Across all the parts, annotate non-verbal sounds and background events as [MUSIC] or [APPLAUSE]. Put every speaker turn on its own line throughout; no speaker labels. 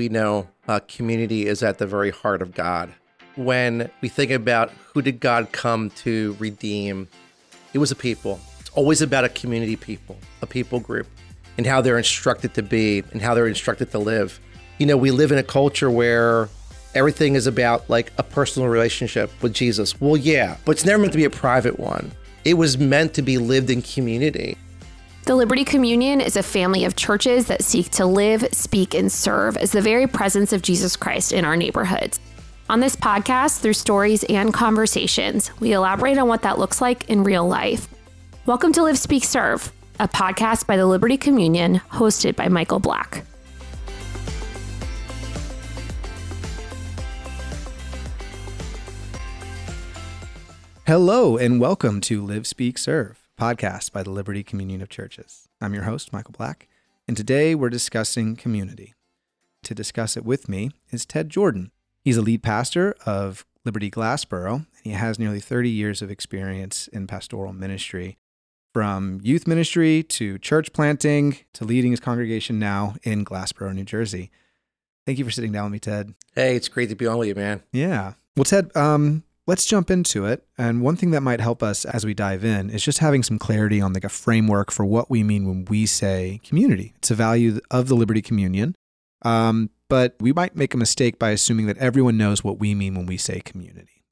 We know uh, community is at the very heart of God. When we think about who did God come to redeem, it was a people. It's always about a community people, a people group, and how they're instructed to be and how they're instructed to live. You know, we live in a culture where everything is about like a personal relationship with Jesus. Well, yeah, but it's never meant to be a private one. It was meant to be lived in community.
The Liberti Communion is a family of churches that seek to live, speak, and serve as the very presence of Jesus Christ in our neighborhoods. On this podcast, through stories and conversations, we elaborate on what that looks like in real life. Welcome to Live, Speak, Serve, a podcast by the Liberti Communion, hosted by Michael Black.
Hello, and welcome to Live, Speak, Serve, podcast by the Liberti Communion of Churches. I'm your host, Michael Black, and today we're discussing community. To discuss it with me is Tedd Jordan. He's a lead pastor of Liberti Glassboro, and he has nearly 30 years of experience in pastoral ministry, from youth ministry to church planting to leading his congregation now in Glassboro, New Jersey. Thank you for sitting down with me, Tedd.
Hey, it's great to be on with you, man.
Yeah. Well, Tedd, um, let's jump into it. And one thing that might help us as we dive in is just having some clarity on like a framework for what we mean when we say community. It's a value of the Liberti Communion. Um, but we might make a mistake by assuming that everyone knows what we mean when we say community.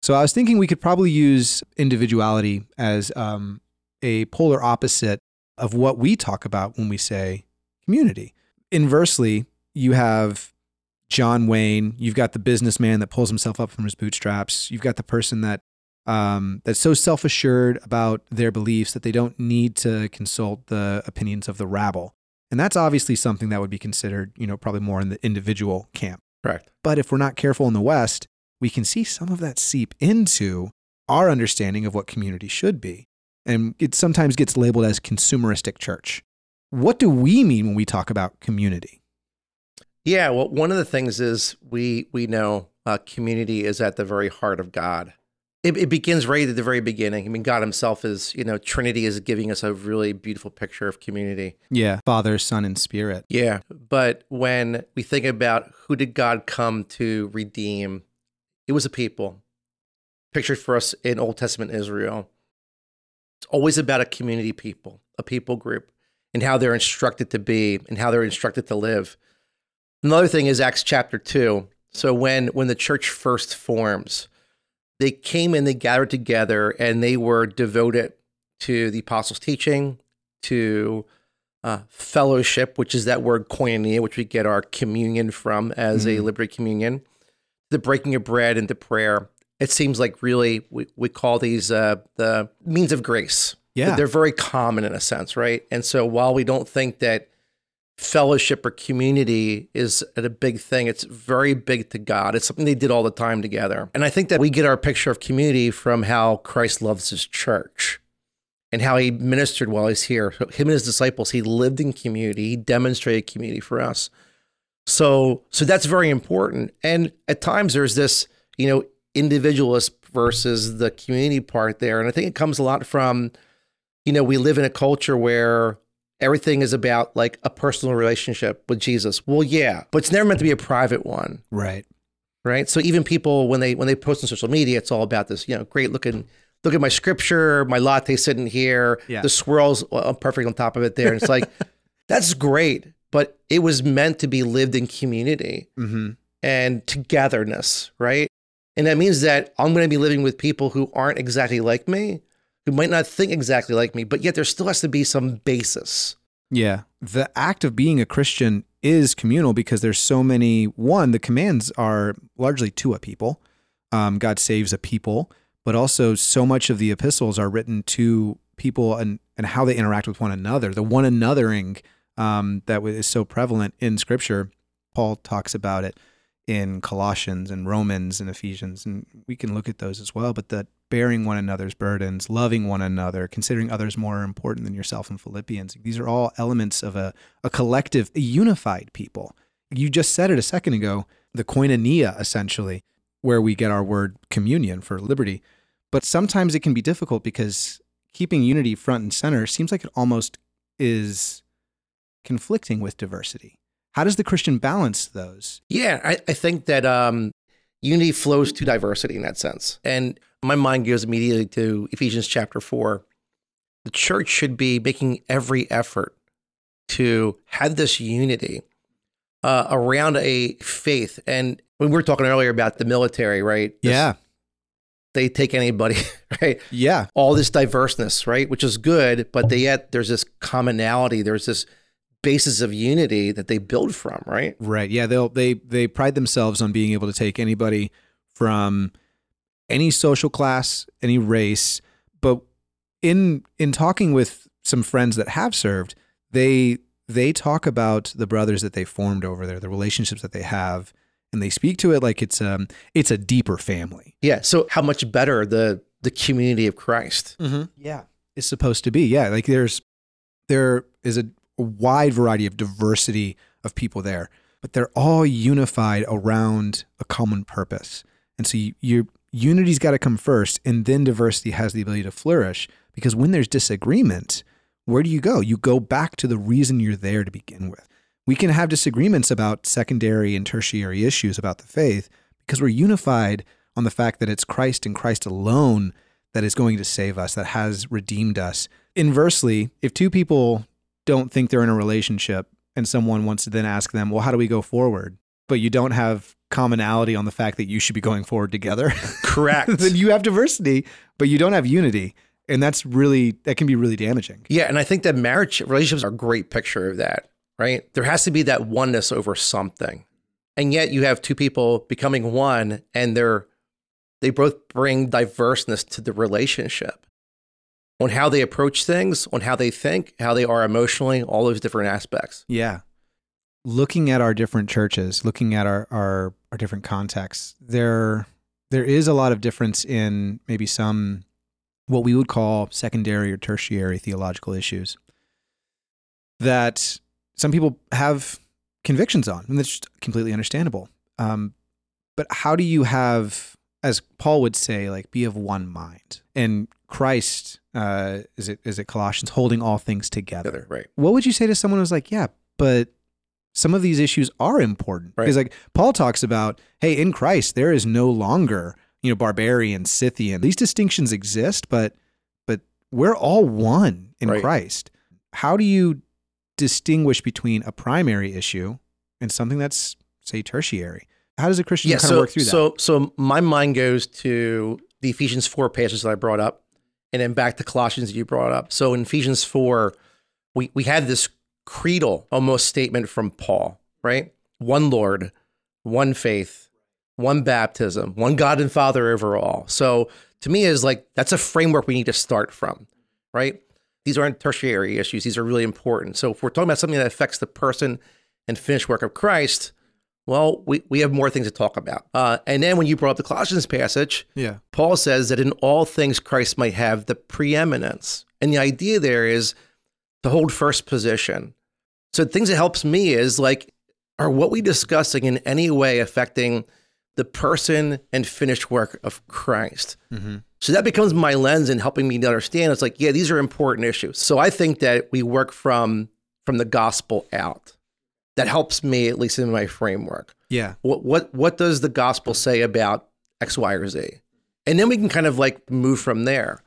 So I was thinking we could probably use individuality as um, a polar opposite of what we talk about when we say community. Inversely, you have John Wayne. You've got the businessman that pulls himself up from his bootstraps. You've got the person that um, that's so self assured about their beliefs that they don't need to consult the opinions of the rabble. And that's obviously something that would be considered, you know, probably more in the individual camp.
Correct.
But if we're not careful in the West, we can see some of that seep into our understanding of what community should be. And it sometimes gets labeled as consumeristic church. What do we mean when we talk about community?
Yeah, well, one of the things is we we know uh, community is at the very heart of God. It, it, begins right at the very beginning. I mean, God Himself is, you know, Trinity is giving us a really beautiful picture of community.
Yeah, Father, Son, and Spirit.
Yeah, but when we think about who did God come to redeem, it was a people pictured for us in Old Testament Israel. It's always about a community people, a people group, and how they're instructed to be and how they're instructed to live. Another thing is Acts chapter 2. So when when the church first forms, they came and they gathered together and they were devoted to the apostles' teaching, to uh, fellowship, which is that word koinonia, which we get our communion from as mm-hmm. a liberti communion, the breaking of bread and the prayer. It seems like really we, we call these uh, the means of grace.
Yeah.
They're very common in a sense, right? And so while we don't think that fellowship or community is a big thing. It's very big to God. It's something they did all the time together. And I think that we get our picture of community from how Christ loves his church and how he ministered while he's here. Him and his disciples, he lived in community. He demonstrated community for us. So so that's very important. And at times there's this, you know, individualist versus the community part there. And I think it comes a lot from, you know, we live in a culture where everything is about like a personal relationship with Jesus. Well, yeah, but it's never meant to be a private one.
Right.
Right. So even people when they when they post on social media, it's all about this, you know, great looking look at my scripture, my latte sitting here,
yeah.
the swirls uh, perfect on top of it there. And it's like, [LAUGHS] that's great, but it was meant to be lived in community
mm-hmm.
and togetherness, right? And that means that I'm going to be living with people who aren't exactly like me, who might not think exactly like me, but yet there still has to be some basis.
Yeah. The act of being a Christian is communal because there's so many. One, the commands are largely to a people. Um, God saves a people, but also so much of the epistles are written to people and, and how they interact with one another. The one anothering um, that is so prevalent in Scripture, Paul talks about it in Colossians and Romans and Ephesians, and we can look at those as well. But that bearing one another's burdens, loving one another, considering others more important than yourself in Philippians, these are all elements of a, a collective, a unified people. You just said it a second ago, the koinonia, essentially, where we get our word communion for liberti. But sometimes it can be difficult because keeping unity front and center seems like it almost is conflicting with diversity How does the Christian balance those?
Yeah, I, I think that um, unity flows to diversity in that sense. And my mind goes immediately to Ephesians chapter 4. The church should be making every effort to have this unity uh, around a faith. And when we were talking earlier about the military, right? This-
yeah.
They take anybody, [LAUGHS] right?
Yeah.
All this diverseness, right? Which is good, but they yet there's this commonality, there's this basis of unity that they build from, right?
Right. Yeah. They'll they they pride themselves on being able to take anybody from any social class, any race. But in in talking with some friends that have served, they they talk about the brothers that they formed over there, the relationships that they have, and they speak to it like it's um it's a deeper family.
Yeah. So how much better the the community of Christ?
Mm-hmm. Yeah, is supposed to be. Yeah, like there's there is a, a wide variety of diversity of people there, but they're all unified around a common purpose. And so you, your unity's got to come first, and then diversity has the ability to flourish. Because when there's disagreement, where do you go? You go back to the reason you're there to begin with. We can have disagreements about secondary and tertiary issues about the faith because we're unified on the fact that it's Christ and Christ alone that is going to save us, that has redeemed us. Inversely, if two people don't think they're in a relationship and someone wants to then ask them, well, how do we go forward? But you don't have commonality on the fact that you should be going forward together, [LAUGHS]
Correct.
then you have diversity, but you don't have unity. And that's really, that can be really damaging.
yeah, and I think that marriage relationships are a great picture of that, right? There has to be that oneness over something. And yet you have two people becoming one and they're they both bring diverseness to the relationship. On how they approach things, on how they think, how they are emotionally, all those different aspects.
Yeah. Looking at our different churches, looking at our, our, our different contexts, there, there is a lot of difference in maybe some what we would call secondary or tertiary theological issues that some people have convictions on, and that's just completely understandable. Um, but how do you have, as Paul would say, like be of one mind? And Christ, uh, is it is it Colossians, holding all things together?
Together, right?
what would you say to someone who's like, yeah, but some of these issues are important?
Right.
Because like Paul talks about, hey, in Christ there is no longer you know barbarian, Scythian. These distinctions exist, but but we're all one in
Right.
Christ. How do you distinguish between a primary issue and something that's say tertiary? How does a Christian
yeah,
kind
so,
of work through that?
So, so my mind goes to the Ephesians 4 passages that I brought up and then back to Colossians that you brought up. So in Ephesians 4, we, we had this creedal almost statement from Paul, right? One Lord, one faith, one baptism, one God and Father over all. So to me is like, that's a framework we need to start from, right? These aren't tertiary issues. These are really important. So if we're talking about something that affects the person and finished work of Christ, well, we, we have more things to talk about. Uh, and then when you brought up the Colossians passage,
yeah,
Paul says that in all things Christ might have the preeminence. And the idea there is to hold first position. So things that helps me is like, are what we discussing in any way affecting the person and finished work of Christ?
Mhm.
So that becomes my lens in helping me to understand. It's like, yeah, these are important issues. So I think that we work from from the gospel out. That helps me at least in my framework
yeah,
what what what does the gospel say about X, Y, or Z? And then we can kind of like move from there.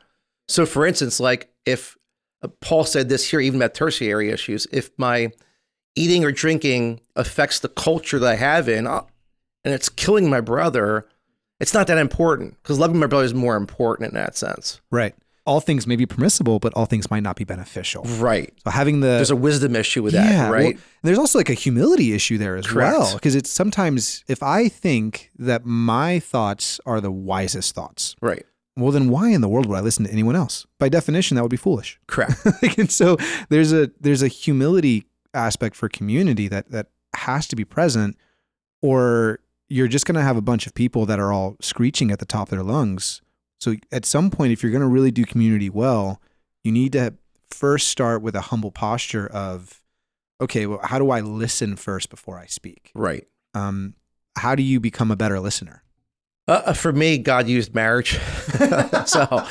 So, for instance, like if Paul said this here, even about tertiary issues, if my eating or drinking affects the culture that I have in, uh, and it's killing my brother, it's not that important because loving my brother is more important in that sense.
right. All things may be permissible, but all things might not be beneficial.
Right.
So having the
There's a wisdom issue with that,
well,
right?
there's also like a humility issue there as
Correct.
well. Because it's sometimes if I think that my thoughts are the wisest thoughts,
right.
Well, then why in the world would I listen to anyone else? By definition, that would be foolish.
Correct. [LAUGHS]
and so there's a there's a humility aspect for community that that has to be present, or you're just going to have a bunch of people that are all screeching at the top of their lungs. So at some point, if you're going to really do community well, you need to first start with a humble posture of, okay, well, how do I listen first before I speak?
right.
Um, how do you become a better listener?
Uh, for me, God used marriage. [LAUGHS] so,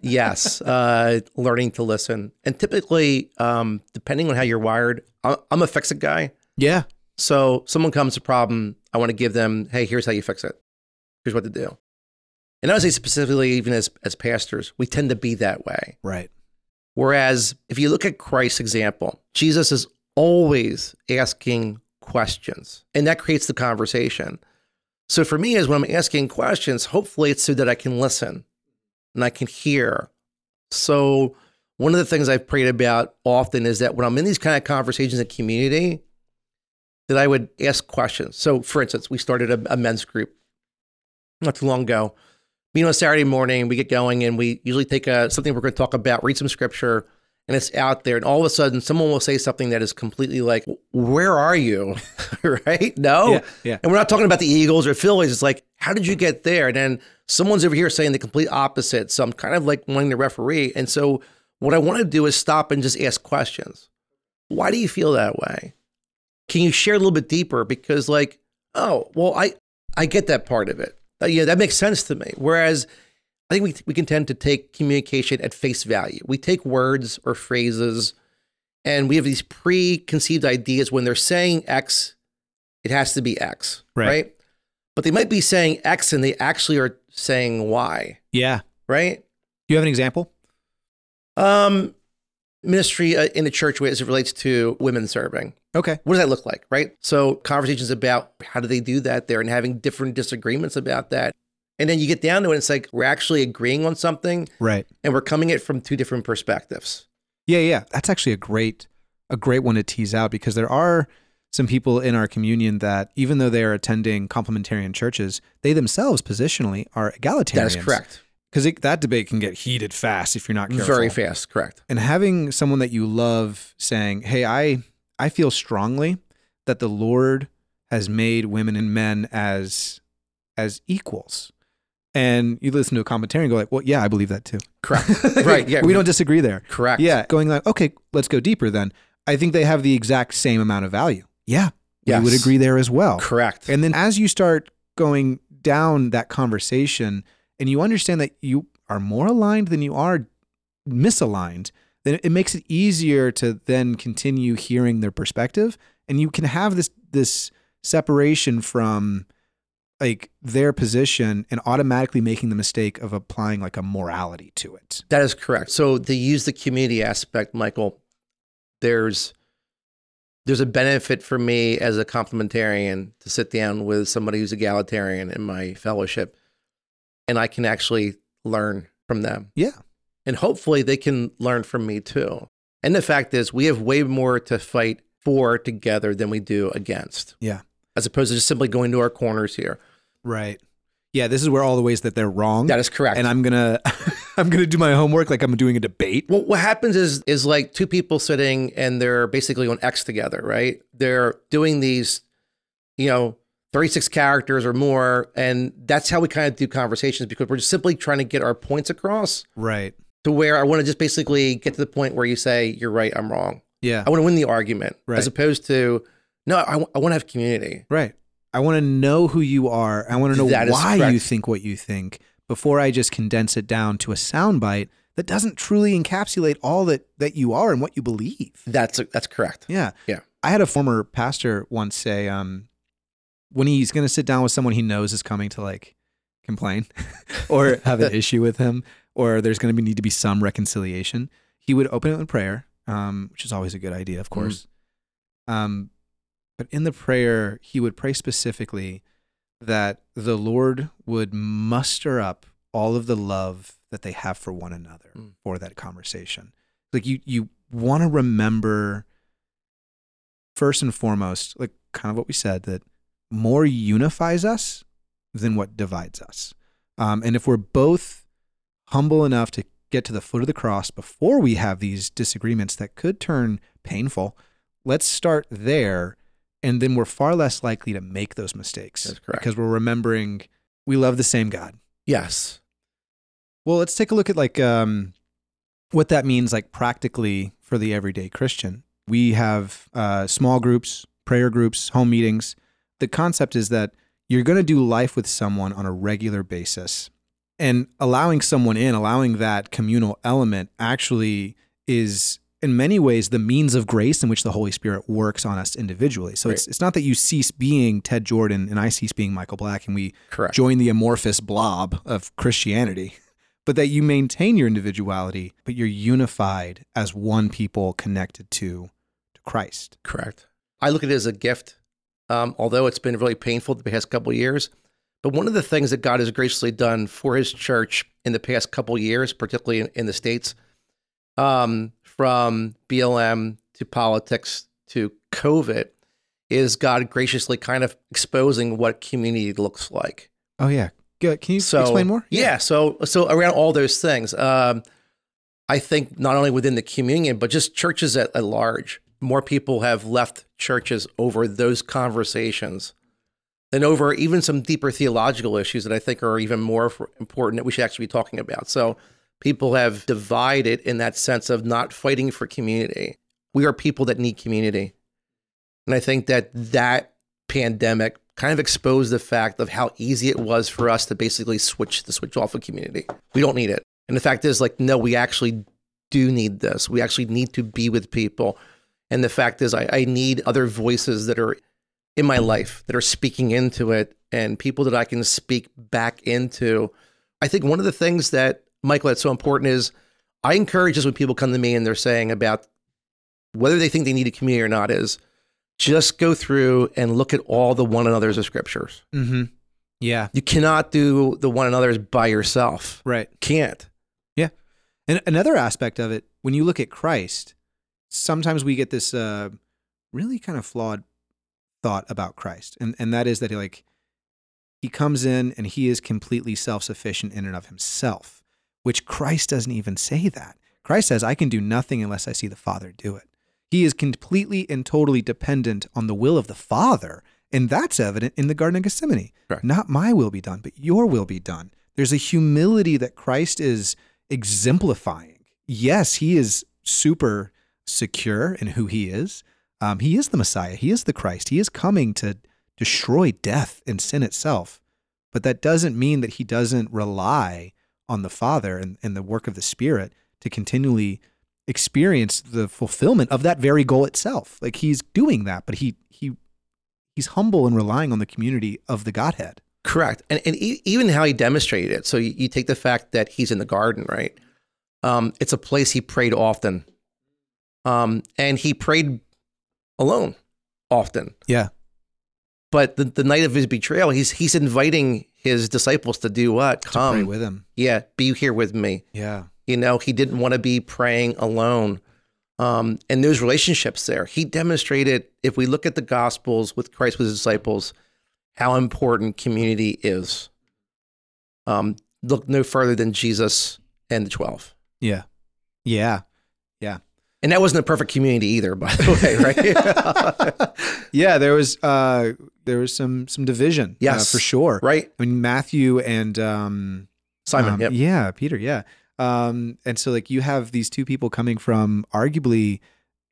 yes, uh, learning to listen. And typically, um, depending on how you're wired, I'm a fix it guy.
Yeah,
So someone comes to a problem, I want to give them, hey, here's how you fix it. Here's what to do. And I would say specifically, even as as pastors, we tend to be that way.
Right.
Whereas if you look at Christ's example, Jesus is always asking questions, and that creates the conversation. So for me, is when I'm asking questions, hopefully it's so that I can listen and I can hear. So one of the things I've prayed about often is that when I'm in these kind of conversations in community, that I would ask questions. So for instance, we started a, a men's group not too long ago. Meet know, Saturday morning, we get going and we usually take a, something we're going to talk about, read some scripture, and it's out there. And all of a sudden, someone will say something that is completely like, Where are you? [LAUGHS] right? No.
Yeah, yeah.
And we're not talking about the Eagles or Phillies. It's like, How did you get there? And then someone's over here saying the complete opposite. So I'm kind of like wanting to referee. And so what I want to do is stop and just ask questions. Why do you feel that way? Can you share a little bit deeper? Because, like, oh, well, I, I get that part of it. Uh, yeah, that makes sense to me. Whereas I think we, we can tend to take communication at face value. We take words or phrases and we have these preconceived ideas when they're saying X, it has to be X,
Right.
right? But they might be saying X and they actually are saying Y,
Yeah.
right?
Do you have an example?
Um, ministry uh, in the church as it relates to women serving.
Okay.
What does that look like, right? So conversations about how do they do that there and having different disagreements about that. And then you get down to it, and it's like we're actually agreeing on something
Right.
and we're coming at it from two different perspectives.
Yeah, yeah. That's actually a great a great one to tease out because there are some people in our communion that even though they are attending complementarian churches, they themselves positionally are egalitarians.
That is correct.
Because that debate can get heated fast if you're not careful.
Very fast, correct.
And having someone that you love saying, "Hey, I I feel strongly that the Lord has made women and men as as equals." And you listen to a commentary and go like, "Well, yeah, I believe that too."
Correct. [LAUGHS] right. Yeah.
we don't disagree there.
correct.
Yeah, going like, okay, let's go deeper then. I think they have the exact same amount of value. Yeah, we would agree there as well.
Correct.
And then as you start going down that conversation and you understand that you are more aligned than you are misaligned, then it makes it easier to then continue hearing their perspective and you can have this this separation from like their position and automatically making the mistake of applying like a morality to it.
That is correct. So to use the community aspect, Michael, there's there's a benefit for me as a complementarian to sit down with somebody who's egalitarian in my fellowship, and I can actually learn from them,
Yeah.
and hopefully they can learn from me too. And the fact is, we have way more to fight for together than we do against,
Yeah.
As opposed to just simply going to our corners here.
Right. Yeah, this is where all the ways that they're wrong.
That is correct.
and I'm gonna [LAUGHS] I'm gonna do my homework like I'm doing a debate.
Well, what happens is is like two people sitting and they're basically on X together, right? They're doing these, you know, 36 characters or more, and that's how we kind of do conversations because we're just simply trying to get our points across
Right.
to where I want to just basically get to the point where you say you're right, I'm wrong.
Yeah.
I want to win the argument
Right.
as opposed to no, I, I want to have community.
Right. I want to know who you are. I want to know
That
why you think what you think before I just condense it down to a soundbite that doesn't truly encapsulate all that that you are and what you believe.
That's that's correct.
Yeah.
Yeah.
I had a former pastor once say, um, when he's going to sit down with someone he knows is coming to like complain [LAUGHS] or have an [LAUGHS] issue with him, or there's going to be, need to be some reconciliation, he would open it with prayer, um, which is always a good idea, of course. Um, but in the prayer, he would pray specifically that the Lord would muster up all of the love that they have for one another
Mm.
for that conversation. Like you, you want to remember first and foremost, like kind of what we said, that more unifies us than what divides us. Um, and if we're both humble enough to get to the foot of the cross before we have these disagreements that could turn painful, let's start there. And then we're far less likely to make those mistakes
That's correct.
because we're remembering we love the same God.
Yes.
Well, let's take a look at like um, what that means, like practically for the everyday Christian. We have uh, small groups, prayer groups, home meetings. The concept is that you're going to do life with someone on a regular basis, and allowing someone in, allowing that communal element, actually is in many ways the means of grace in which the Holy Spirit works on us individually. So it's it's not that you cease being Tedd Jordan and I cease being Michael Black and we
Correct.
join the amorphous blob of Christianity, [LAUGHS] but that you maintain your individuality, but you're unified as one people connected to to Christ.
Correct. I look at it as a gift, um, although it's been really painful the past couple of years. But one of the things that God has graciously done for His church in the past couple of years, particularly in, in the states, um, from BLM to politics to COVID, is God graciously kind of exposing what community looks like.
Oh yeah. Good. Can you
So
explain more?
Yeah. So so around all those things, um, I think not only within the communion, but just churches at, at large, more people have left churches over those conversations than over even some deeper theological issues that I think are even more important that we should actually be talking about. So people have divided in that sense of not fighting for community. We are people that need community. And I think that that pandemic kind of exposed the fact of how easy it was for us to basically switch the switch off of community. We don't need it. And the fact is like no, we actually do need this. We actually need to be with people. And the fact is I, I need other voices that are in my life that are speaking into it and people that I can speak back into. I think one of the things that Michael that's so important is I encourage this when people come to me and they're saying about whether they think they need a community or not is just go through and look at all the one another's of scriptures.
Mm-hmm. Yeah.
You cannot do the one another's by yourself.
Right.
Can't. Yeah.
And another aspect of it, when you look at Christ, sometimes we get this uh, really kind of flawed thought about Christ, and and that is that he like he comes in and he is completely self sufficient in and of himself, which Christ doesn't even say that. Christ says, "I can do nothing unless I see the Father do it." He is completely and totally dependent on the will of the Father, and that's evident in the Garden of Gethsemane.
Correct.
Not my will be done, but your will be done. There's a humility that Christ is exemplifying. Yes, he is super secure in who he is. Um, he is the Messiah. He is the Christ. He is coming to destroy death and sin itself. But that doesn't mean that he doesn't rely on the Father and, and the work of the Spirit to continually experience the fulfillment of that very goal itself. Like he's doing that, but he he he's humble and relying on the community of the Godhead.
Correct. And, and e- even how he demonstrated it. So you, you take the fact that he's in the garden, right? Um, it's a place he prayed often. Um, and he prayed alone often.
Yeah.
But the, the night of his betrayal, he's he's inviting his disciples to do what? Come.
with him.
yeah, be here with me.
Yeah.
You know, he didn't want to be praying alone. Um, and those relationships there, he demonstrated, if we look at the Gospels with Christ with his disciples, how important community is. Um, look no further than Jesus and the 12.
Yeah. Yeah. Yeah.
And that wasn't a perfect community either, by the way, right? [LAUGHS]
yeah, there was uh there was some some division. uh,
Yes.
for sure.
right?
I mean Matthew and um
Simon,
um,
yep.
Yeah, Peter, yeah. Um and so like you have these two people coming from arguably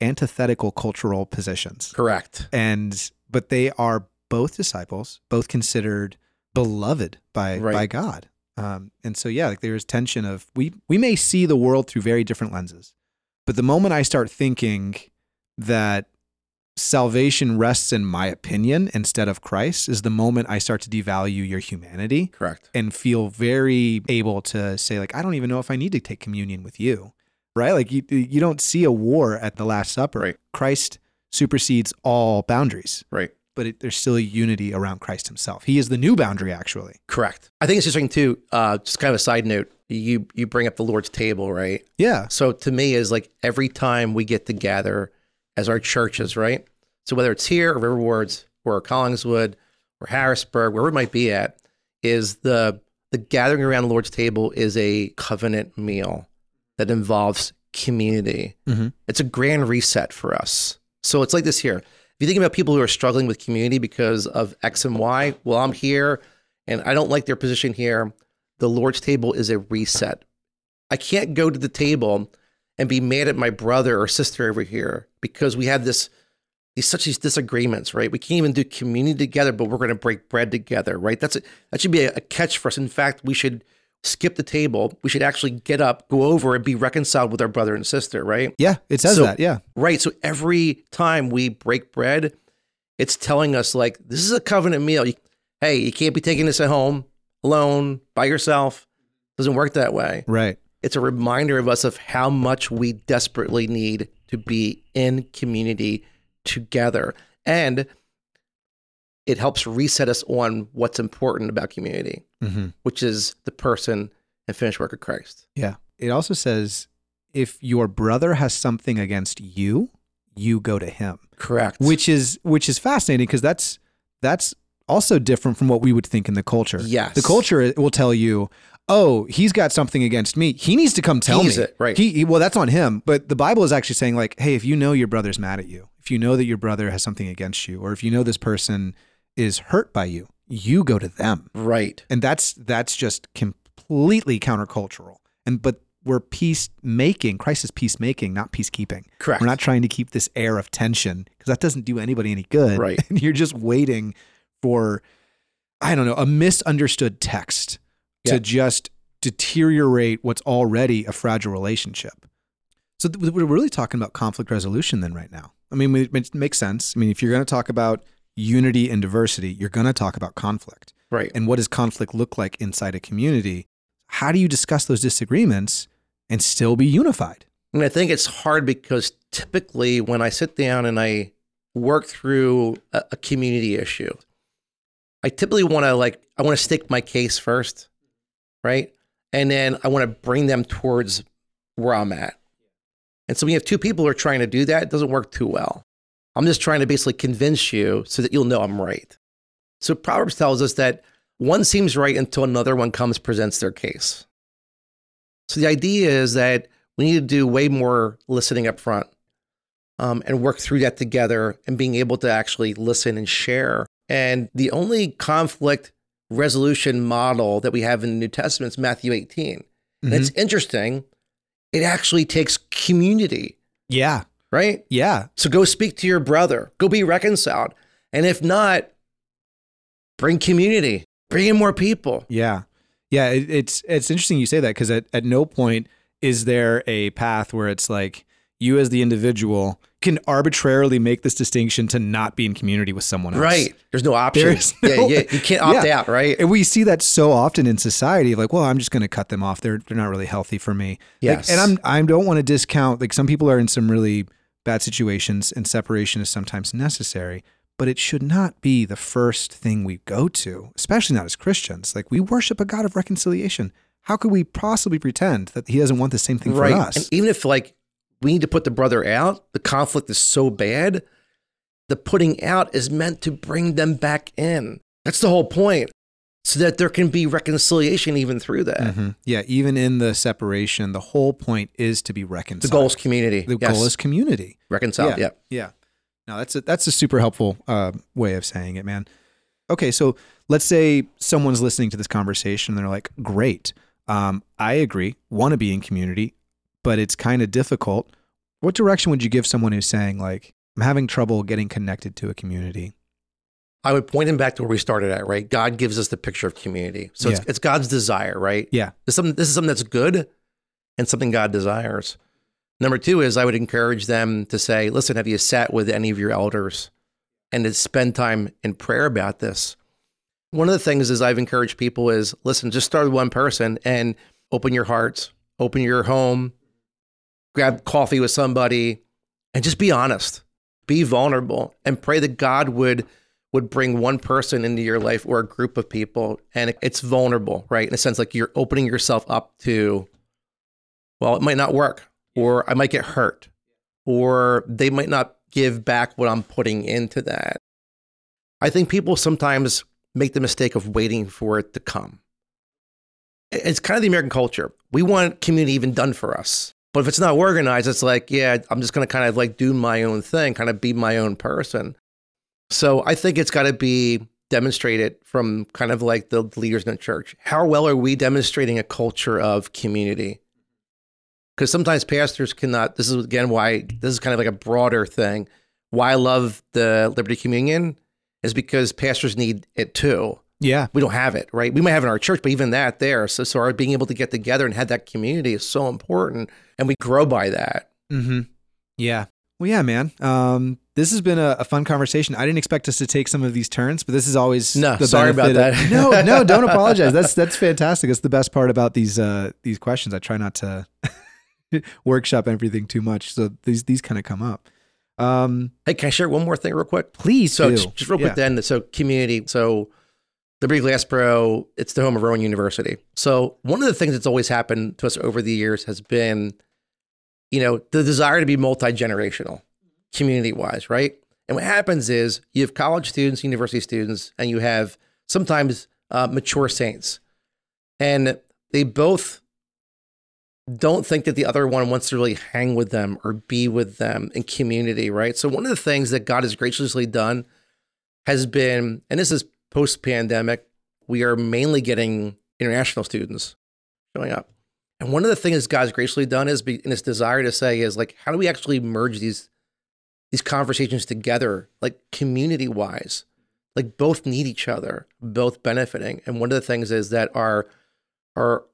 antithetical cultural positions.
Correct.
And but they are both disciples, both considered beloved by
Right.
by God. Um and so yeah, like there's tension of we we may see the world through very different lenses. But the moment I start thinking that salvation rests in my opinion instead of Christ is the moment I start to devalue your humanity
Correct.
and feel very able to say like I don't even know if I need to take communion with you. Right? Like you you don't see a war at the last supper.
Right.
Christ supersedes all boundaries,
Right.
but it, there's still a unity around Christ himself. He is the new boundary actually.
Correct. I think it's interesting too. Uh, just kind of a side note. You you bring up the Lord's table, right?
Yeah.
So to me, is like every time we get together as our churches, right? So whether it's here or Riverwards or Collingswood or Harrisburg, wherever it might be at, is the the gathering around the Lord's table is a covenant meal that involves community.
Mhm.
It's a grand reset for us. So it's like this here. If you think about people who are struggling with community because of X and Y, well, I'm here and I don't like their position here. The Lord's table is a reset. I can't go to the table and be mad at my brother or sister over here because we have this these such these disagreements, right? We can't even do community together, but we're going to break bread together, right? That's a, that should be a, a catch for us. In fact, we should skip the table. We should actually get up, go over, and be reconciled with our brother and sister, right?
Yeah, it says
So-
that. Yeah.
Right. So every time we break bread, it's telling us like this is a covenant meal. You, hey, you can't be taking this at home alone by yourself. Doesn't work that way.
Right.
It's a reminder of us of how much we desperately need to be in community together. And it helps reset us on what's important about community,
hmm
which is the person and finished work of Christ.
Yeah. It also says if your brother has something against you, you go to him.
Correct.
Which is which is fascinating because that's that's also different from what we would think in the culture.
Yes.
The culture will tell you, "Oh, he's got something against me. He needs to come tell
He's
me."
it, right.
He, he- well, that's on him. But the Bible is actually saying like, "Hey, if you know your brother's mad at you, if you know that your brother has something against you, or if you know this person is hurt by you, you go to them."
right.
and that's that's just completely countercultural and but we're peacemaking christ is peacemaking not peacekeeping
Correct.
we're not trying to keep this air of tension because that doesn't do anybody any good
Right.
and [LAUGHS] you're just waiting for i don't know a misunderstood text to just deteriorate what's already a fragile relationship. So th- we're really talking about conflict resolution then right now. I mean it it makes sense. I mean if you're going to talk about unity and diversity you're going to talk about conflict.
Right.
and what does conflict look like inside a community? How do you discuss those disagreements and still be unified?
And I think it's hard because typically when I sit down and I work through a, a community issue, I typically want to like I want to stake my case first, right? And then I want to bring them towards where I'm at. And so when you have two people who are trying to do that, it doesn't work too well. I'm just trying to basically convince you so that you'll know I'm right. So Proverbs tells us that one seems right until another one comes presents their case. So the idea is that we need to do way more listening up front um, and work through that together and being able to actually listen and share. And the only conflict resolution model that we have in the New Testament is Matthew 18. And it's mm-hmm. interesting. It actually takes community,
yeah
right?
yeah
So go speak to your brother, go be reconciled. And if not, bring community, bring in more people.
yeah yeah it, it's it's interesting you say that because at, at no point is there a path where it's like you as the individual can arbitrarily make this distinction to not be in community with someone else
Right. There's no option.
There's no-
yeah, yeah, you can't opt
Yeah.
out, right?
And we see that so often in society of like, well, I'm just going to cut them off. They're they're not really healthy for me. Like,
Yes.
and I'm I don't want to discount like some people are in some really bad situations and separation is sometimes necessary, but it should not be the first thing we go to, especially not as Christians. Like we worship a God of reconciliation. How could we possibly pretend that he doesn't want the same thing
right.
for us?
And even if like we need to put the brother out, the conflict is so bad, the putting out is meant to bring them back in. That's the whole point. So that there can be reconciliation even through that.
Mhm. Yeah, even in the separation, the whole point is to be reconciled.
The goal is community.
the
Yes.
goal is community.
reconciled.
Yeah.
Yeah.
Yeah. No, that's a that's a super helpful uh, way of saying it, man. Okay, so let's say someone's listening to this conversation and they're like, "Great, um, I agree, want to be in community, but it's kind of difficult." What direction would you give someone who's saying like, "I'm having trouble getting connected to a community"?
I would point him back to where we started at, right? God gives us the picture of community. So it's,
Yeah.
it's God's desire, right?
Yeah.
This is, something, this is something that's good and something God desires. Number two is I would encourage them to say, listen, have you sat with any of your elders and to spend time in prayer about this? One of the things is I've encouraged people is listen, just start with one person and open your hearts, open your home, grab coffee with somebody, and just be honest, be vulnerable, and pray that God would would bring one person into your life or a group of people, and it's vulnerable, right? In a sense, like you're opening yourself up to, well, it might not work, or I might get hurt, or they might not give back what I'm putting into that. I think people sometimes make the mistake of waiting for it to come. It's kind of the American culture. We want community even done for us. But if it's not organized, it's like, yeah, I'm just going to kind of like do my own thing, kind of be my own person. So I think it's got to be demonstrated from kind of like the leaders in the church. How well are we demonstrating a culture of community? Because sometimes pastors cannot. This is again why this is kind of like a broader thing. Why I love the Liberti Communion is because pastors need it too.
Yeah.
We don't have it, right? We might have it in our church, but even that there. So, so our being able to get together and have that community is so important, and we grow by that.
Mm-hmm. Yeah. Well, yeah, man. Um, this has been a, a, fun conversation. I didn't expect us to take some of these turns, but this is always
no. sorry about
of,
that.
no, [LAUGHS] no, don't apologize. That's that's fantastic. It's the best part about these uh, these questions. I try not to [LAUGHS] workshop everything too much, so these these kind of come up.
Um, hey, can I share one more thing real quick?
Please.
So
do.
just, just real quick yeah. then. So community. So Liberti Glassboro, it's the home of Rowan University. So one of the things that's always happened to us over the years has been, you know, the desire to be multi-generational, community-wise, right? And what happens is you have college students, university students, and you have sometimes uh, mature saints. And they both don't think that the other one wants to really hang with them or be with them in community, right? So one of the things that God has graciously done has been, and this is post pandemic, we are mainly getting international students showing up. And one of the things God's graciously done is be, in his desire to say is like, how do we actually merge these these conversations together, like community wise? Like both need each other, both benefiting. And one of the things is that our our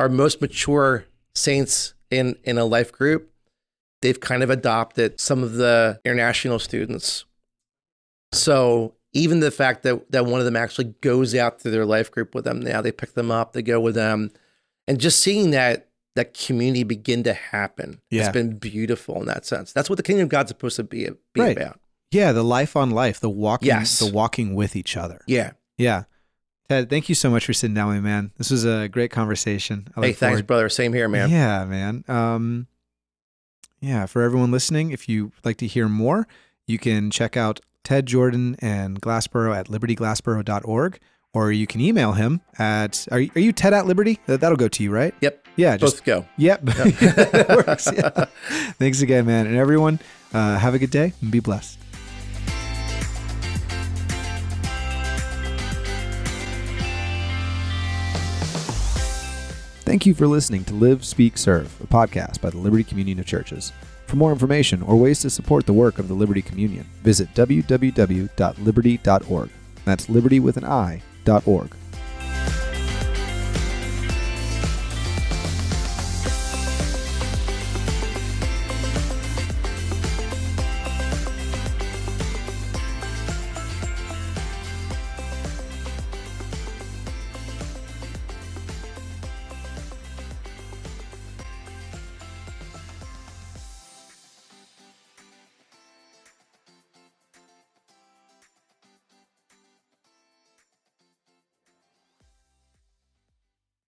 our most mature saints in in a life group, they've kind of adopted some of the international students. So even the fact that that one of them actually goes out to their life group with them now, they pick them up, they go with them, and just seeing that that community begin to happen yeah. has been beautiful in that sense. That's what the kingdom of God's supposed to be, be right. about.
Yeah, the life on life, the walking, yes. the walking with each other.
Yeah,
yeah. Tedd, thank you so much for sitting down with me, man. This was a great conversation.
hey, thanks, forward. brother. Same here, man.
Yeah, man. Um, yeah, for everyone listening, if you like to hear more, you can check out Tedd Jordan and Glassboro at libertiglassboro.org, or you can email him at, are you, are you Tedd at Liberti? That'll go to you, right?
Yep.
Yeah.
Just, Both go.
Yep. yep. [LAUGHS] works. Yeah. Thanks again, man. And everyone, uh, have a good day and be blessed. Thank you for listening to Live, Speak, Serve, a podcast by the Liberti Communion of Churches. For more information or ways to support the work of the Liberti Communion, visit www.liberti.org. That's liberty with an I, dot org.